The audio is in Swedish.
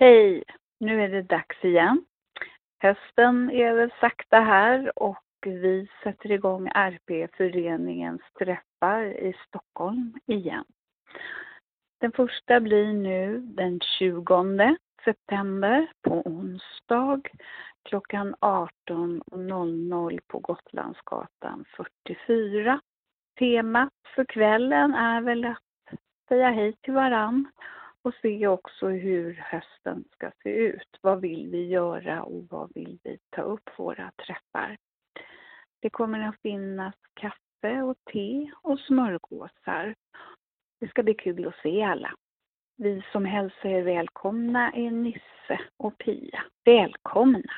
Hej! Nu är det dags igen. Hösten är väl sakta här och vi sätter igång RP-föreningens träffar i Stockholm igen. Den första blir nu den 20 september på onsdag klockan 18.00 på Gotlandsgatan 44. Temat för kvällen är väl att säga hej till varann och se också hur hösten ska se ut. Vad vill vi göra och vad vill vi ta upp våra träffar? Det kommer att finnas kaffe och te och smörgåsar. Det ska bli kul att se alla. Vi som hälsar er välkomna är Nisse och Pia. Välkomna!